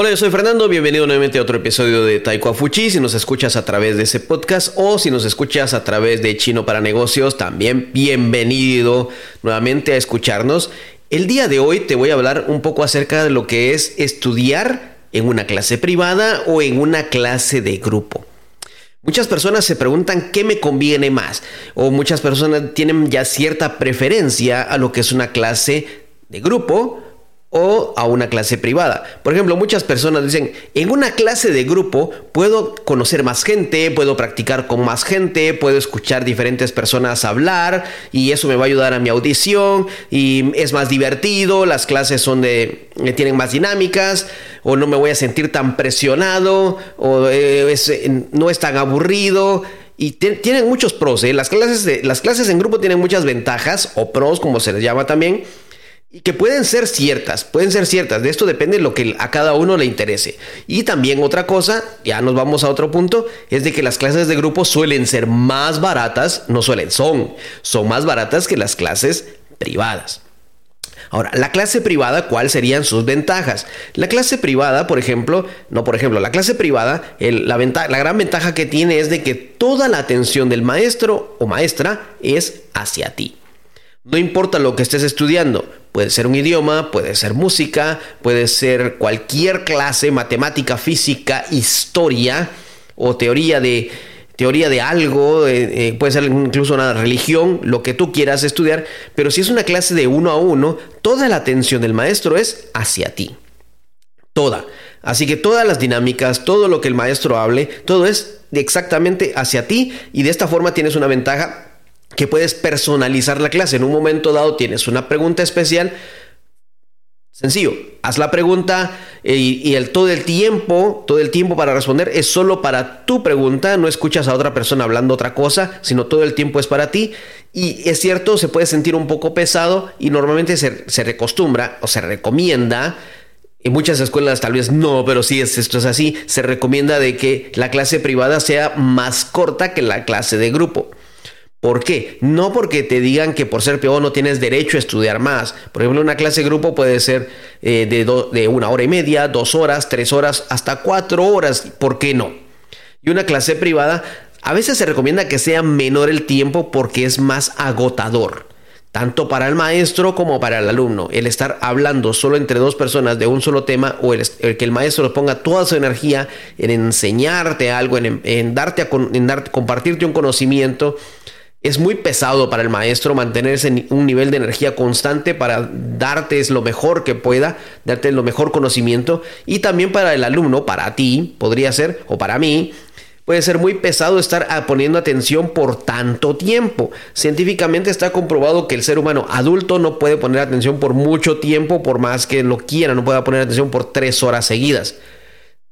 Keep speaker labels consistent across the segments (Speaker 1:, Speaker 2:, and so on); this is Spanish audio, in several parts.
Speaker 1: Hola, yo soy Fernando, bienvenido nuevamente a otro episodio de Taiko Fuchi. Si nos escuchas a través de ese podcast o si nos escuchas a través de Chino para Negocios, también bienvenido nuevamente a escucharnos. El día de hoy te voy a hablar un poco acerca de lo que es estudiar en una clase privada o en una clase de grupo. Muchas personas se preguntan qué me conviene más o muchas personas tienen ya cierta preferencia a lo que es una clase de grupo o a una clase privada. Por ejemplo, muchas personas dicen, en una clase de grupo puedo conocer más gente, puedo practicar con más gente, puedo escuchar diferentes personas hablar y eso me va a ayudar a mi audición y es más divertido, las clases son de eh, tienen más dinámicas o no me voy a sentir tan presionado o eh, eh, no es tan aburrido. Y tienen muchos pros, las, clases las clases en grupo tienen muchas ventajas o pros, como se les llama también, y que pueden ser ciertas, pueden ser ciertas, de esto depende de lo que a cada uno le interese. Y también otra cosa, ya nos vamos a otro punto, es de que las clases de grupo suelen ser más baratas, no suelen, son, son más baratas que las clases privadas. Ahora, la clase privada, ¿cuáles serían sus ventajas? La clase privada, por ejemplo, no por ejemplo, la clase privada, la, la gran ventaja que tiene es de que toda la atención del maestro o maestra es hacia ti. No importa lo que estés estudiando, puede ser un idioma, puede ser música, puede ser cualquier clase, matemática, física, historia o teoría de, teoría de algo, eh, eh, puede ser incluso una religión, lo que tú quieras estudiar, pero si es una clase de uno a uno, toda la atención del maestro es hacia ti. Toda. Así que todas las dinámicas, todo lo que el maestro hable, todo es exactamente hacia ti y de esta forma tienes una ventaja que puedes personalizar la clase. En un momento dado tienes una pregunta especial. Sencillo, haz la pregunta eh, y, todo el tiempo, todo el tiempo para responder es solo para tu pregunta, no escuchas a otra persona hablando otra cosa, sino todo el tiempo es para ti. Y es cierto, se puede sentir un poco pesado y normalmente se, se recostumbra o se recomienda en muchas escuelas tal vez no, pero sí es, esto es así. Se recomienda de que la clase privada sea más corta que la clase de grupo. ¿Por qué? No porque te digan que por ser peor no tienes derecho a estudiar más. Por ejemplo, una clase grupo puede ser eh, de, de una hora y media, dos horas, tres horas, hasta cuatro horas. ¿Por qué no? Y una clase privada, a veces se recomienda que sea menor el tiempo porque es más agotador. Tanto para el maestro como para el alumno. El estar hablando solo entre dos personas de un solo tema o el, que el maestro ponga toda su energía en enseñarte algo, en, darte a, en compartirte un conocimiento es muy pesado para el maestro mantenerse en un nivel de energía constante para darte lo mejor que pueda, darte lo mejor conocimiento y también para el alumno, para ti, podría ser, o para mí, puede ser muy pesado estar poniendo atención por tanto tiempo. Científicamente está comprobado que el ser humano adulto no puede poner atención por mucho tiempo, por más que lo quiera, no puede poner atención por tres horas seguidas.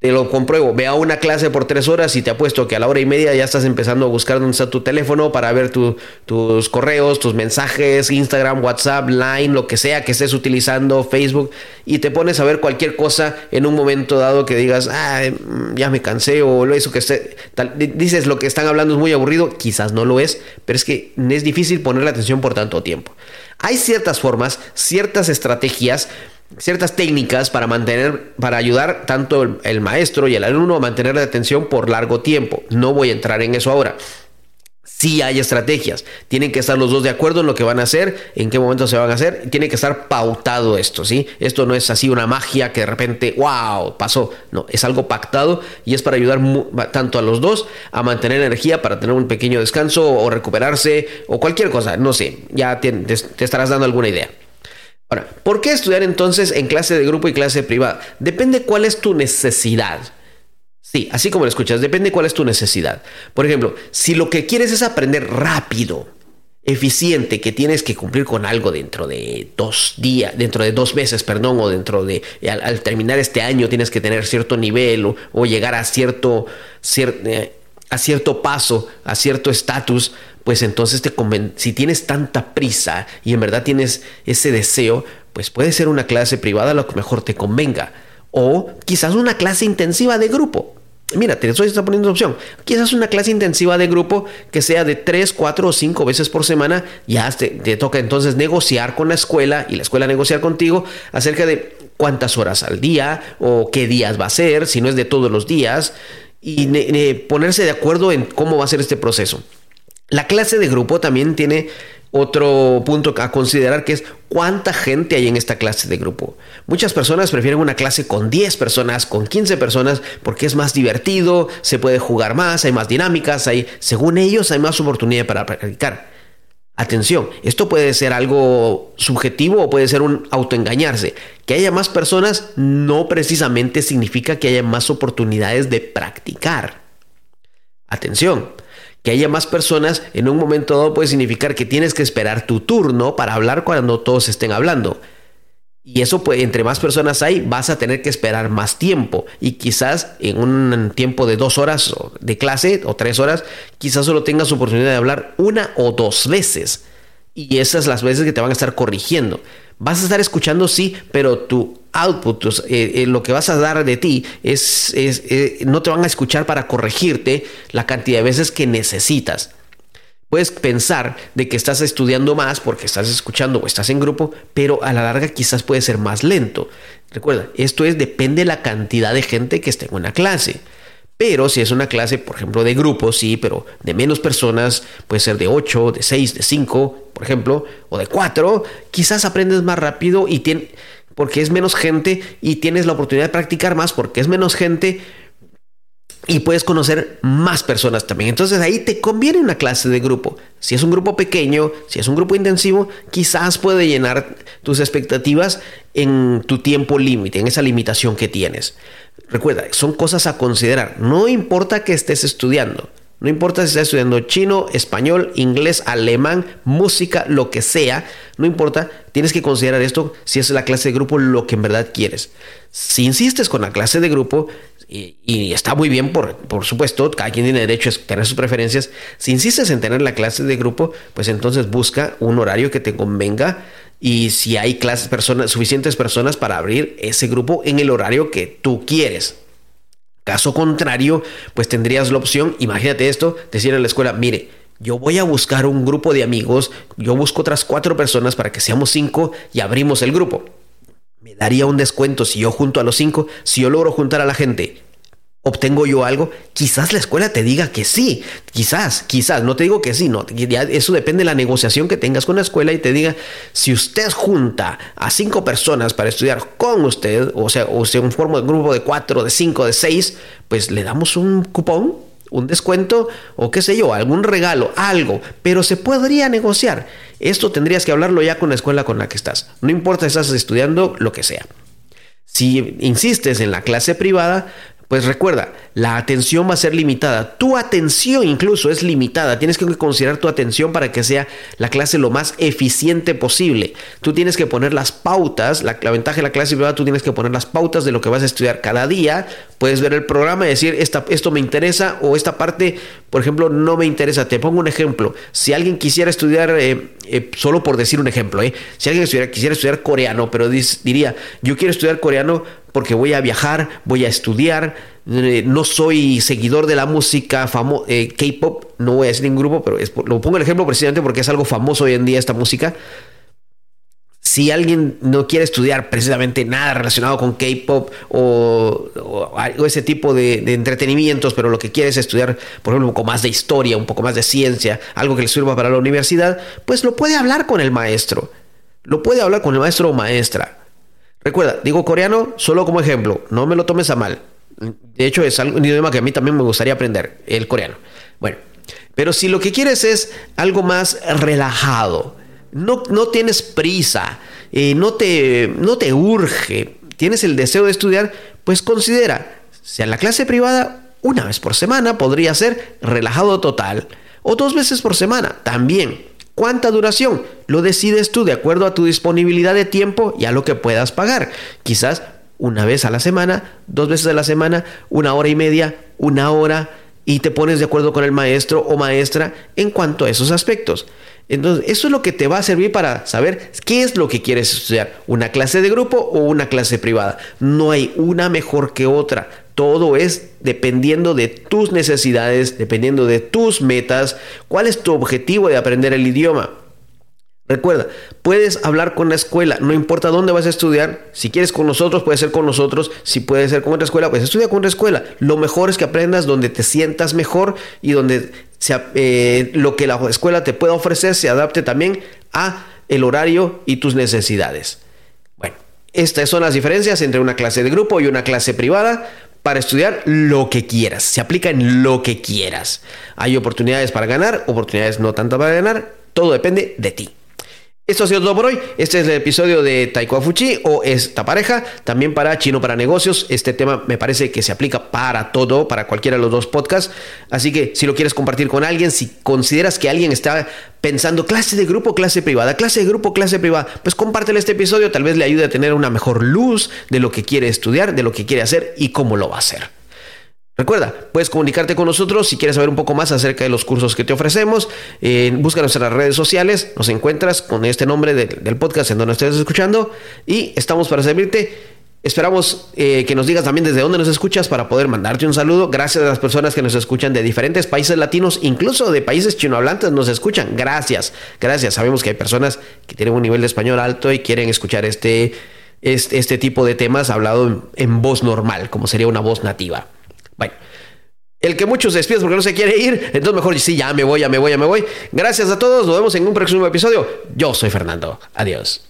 Speaker 1: Te lo compruebo. Ve a una clase por tres horas y te apuesto que a la hora y media ya estás empezando a buscar dónde está tu teléfono para ver tus correos, tus mensajes, Instagram, WhatsApp, Line, lo que sea que estés utilizando, Facebook, y te pones a ver cualquier cosa en un momento dado que digas, ah, ya me cansé o eso que esté, dices lo que están hablando es muy aburrido, quizás no lo es, pero es que es difícil ponerle atención por tanto tiempo. Hay ciertas formas, ciertas estrategias ciertas técnicas para mantener, para ayudar tanto el, maestro y el alumno a mantener la atención por largo tiempo. No voy a entrar en eso ahora. Sí hay estrategias. Tienen que estar los dos de acuerdo en lo que van a hacer, en qué momento se van a hacer. Tiene que estar pautado esto, ¿sí? Esto no es así una magia que de repente, wow, pasó. No, es algo pactado y es para ayudar tanto a los dos a mantener energía para tener un pequeño descanso o recuperarse o cualquier cosa. No sé, ya te estarás dando alguna idea. Ahora, ¿por qué estudiar entonces en clase de grupo y clase privada? Depende cuál es tu necesidad. Sí, así como lo escuchas, depende cuál es tu necesidad. Por ejemplo, si lo que quieres es aprender rápido, eficiente, que tienes que cumplir con algo dentro de dos días, dentro de dos meses, perdón, o dentro de, al, terminar este año tienes que tener cierto nivel o, llegar a cierto, eh, a cierto paso, a cierto estatus, pues entonces te si tienes tanta prisa y en verdad tienes ese deseo, pues puede ser una clase privada lo que mejor te convenga. O quizás una clase intensiva de grupo. Mira, te estoy poniendo opción. Quizás una clase intensiva de grupo que sea de 3, 4 o 5 veces por semana. Ya te, te toca entonces negociar con la escuela y la escuela negociar contigo acerca de cuántas horas al día o qué días va a ser, si no es de todos los días, y ponerse de acuerdo en cómo va a ser este proceso. La clase de grupo también tiene otro punto a considerar que es cuánta gente hay en esta clase de grupo. Muchas personas prefieren una clase con 10 personas, con 15 personas, porque es más divertido, se puede jugar más, hay más dinámicas, hay, según ellos, hay más oportunidad para practicar. Atención, esto puede ser algo subjetivo o puede ser un autoengañarse. Que haya más personas no precisamente significa que haya más oportunidades de practicar. Atención, que haya más personas en un momento dado puede significar que tienes que esperar tu turno para hablar cuando todos estén hablando. Y eso, pues, entre más personas hay, vas a tener que esperar más tiempo. Y quizás en un tiempo de dos horas de clase o tres horas, quizás solo tengas oportunidad de hablar una o dos veces. Y esas las veces que te van a estar corrigiendo. Vas a estar escuchando, sí, pero tu output, eh, eh, lo que vas a dar de ti, es, eh, no te van a escuchar para corregirte la cantidad de veces que necesitas. Puedes pensar de que estás estudiando más porque estás escuchando o estás en grupo, pero a la larga quizás puede ser más lento. Recuerda, esto es depende de la cantidad de gente que esté en una clase. Pero si es una clase, por ejemplo, de grupo, sí, pero de menos personas, puede ser de 8, de 6, de 5, por ejemplo, o de 4, quizás aprendes más rápido y porque es menos gente y tienes la oportunidad de practicar más porque es menos gente, y puedes conocer más personas también. Entonces ahí te conviene una clase de grupo. Si es un grupo pequeño, si es un grupo intensivo, quizás puede llenar tus expectativas en tu tiempo límite, en esa limitación que tienes. Recuerda, son cosas a considerar. No importa que estés estudiando. No importa si estás estudiando chino, español, inglés, alemán, música, lo que sea. No importa, tienes que considerar esto si es la clase de grupo lo que en verdad quieres. Si insistes con la clase de grupo, y, está muy bien, por, por, supuesto, cada quien tiene derecho a tener sus preferencias. Si insistes en tener la clase de grupo, pues entonces busca un horario que te convenga y si hay clases, personas, suficientes personas para abrir ese grupo en el horario que tú quieres. Caso contrario, pues tendrías la opción, imagínate esto, decir a la escuela, mire, yo voy a buscar un grupo de amigos, yo busco otras cuatro personas para que seamos cinco y abrimos el grupo. Me daría un descuento si yo junto a los cinco, si yo logro juntar a la gente, ¿obtengo yo algo? Quizás la escuela te diga que sí, quizás, quizás, no te digo que sí, no, eso depende de la negociación que tengas con la escuela y te diga, si usted junta a cinco personas para estudiar con usted, o sea, o sea, un grupo de cuatro, de cinco, de seis, pues le damos un cupón un descuento o qué sé yo, algún regalo, algo, pero se podría negociar. Esto tendrías que hablarlo ya con la escuela con la que estás. No importa si estás estudiando lo que sea. Si insistes en la clase privada, pues recuerda, la atención va a ser limitada. Tu atención incluso es limitada. Tienes que considerar tu atención para que sea la clase lo más eficiente posible. Tú tienes que poner las pautas. La, ventaja de la clase privada, tú tienes que poner las pautas de lo que vas a estudiar cada día. Puedes ver el programa y decir, esta, esto me interesa o esta parte, por ejemplo, no me interesa. Te pongo un ejemplo. Si alguien quisiera estudiar, eh, eh, solo por decir un ejemplo, eh, si alguien quisiera estudiar coreano, pero diría, yo quiero estudiar coreano porque voy a viajar, voy a estudiar, eh, no soy seguidor de la música eh, K-pop, no voy a decir ningún grupo, pero lo pongo el ejemplo precisamente porque es algo famoso hoy en día esta música. Si alguien no quiere estudiar precisamente nada relacionado con K-pop o, ese tipo de, de, entretenimientos, pero lo que quiere es estudiar, por ejemplo, un poco más de historia, un poco más de ciencia, algo que le sirva para la universidad, pues lo puede hablar con el maestro. Lo puede hablar con el maestro o maestra. Recuerda, digo coreano solo como ejemplo, no me lo tomes a mal. De hecho, es un idioma que a mí también me gustaría aprender, el coreano. Bueno, pero si lo que quieres es algo más relajado, no, no tienes prisa, eh, no, te, no te urge, tienes el deseo de estudiar, pues considera, sea la clase privada, una vez por semana podría ser relajado total, o dos veces por semana también. ¿Cuánta duración? Lo decides tú de acuerdo a tu disponibilidad de tiempo y a lo que puedas pagar. Quizás una vez a la semana, dos veces a la semana, una hora y media, una hora, y te pones de acuerdo con el maestro o maestra en cuanto a esos aspectos. Entonces, eso es lo que te va a servir para saber qué es lo que quieres estudiar, una clase de grupo o una clase privada. No hay una mejor que otra. Todo es dependiendo de tus necesidades, dependiendo de tus metas, cuál es tu objetivo de aprender el idioma. Recuerda, puedes hablar con la escuela, no importa dónde vas a estudiar. Si quieres con nosotros, puede ser con nosotros. Si puede ser con otra escuela, pues estudia con otra escuela. Lo mejor es que aprendas donde te sientas mejor y donde eh, lo que la escuela te pueda ofrecer se adapte también a el horario y tus necesidades. Bueno, estas son las diferencias entre una clase de grupo y una clase privada para estudiar lo que quieras. Se aplica en lo que quieras. Hay oportunidades para ganar, oportunidades no tanto para ganar. Todo depende de ti. Esto ha sido todo por hoy. Este es el episodio de Taiko Fuchi o esta pareja. También para Chino para Negocios. Este tema me parece que se aplica para todo, para cualquiera de los dos podcasts. Así que si lo quieres compartir con alguien, si consideras que alguien está pensando clase de grupo, clase privada, clase de grupo, clase privada, pues compártele este episodio. Tal vez le ayude a tener una mejor luz de lo que quiere estudiar, de lo que quiere hacer y cómo lo va a hacer. Recuerda, puedes comunicarte con nosotros si quieres saber un poco más acerca de los cursos que te ofrecemos. Eh, búscanos en las redes sociales, nos encuentras con este nombre del podcast en donde estés escuchando y estamos para servirte. Esperamos eh, que nos digas también desde dónde nos escuchas para poder mandarte un saludo. Gracias a las personas que nos escuchan de diferentes países latinos, incluso de países chinohablantes nos escuchan. Gracias, gracias. Sabemos que hay personas que tienen un nivel de español alto y quieren escuchar este, este, este tipo de temas hablado en voz normal, como sería una voz nativa. Bueno, el que muchos despides porque no se quiere ir, entonces mejor sí, ya me voy, ya me voy, ya me voy. Gracias a todos, nos vemos en un próximo episodio. Yo soy Fernando. Adiós.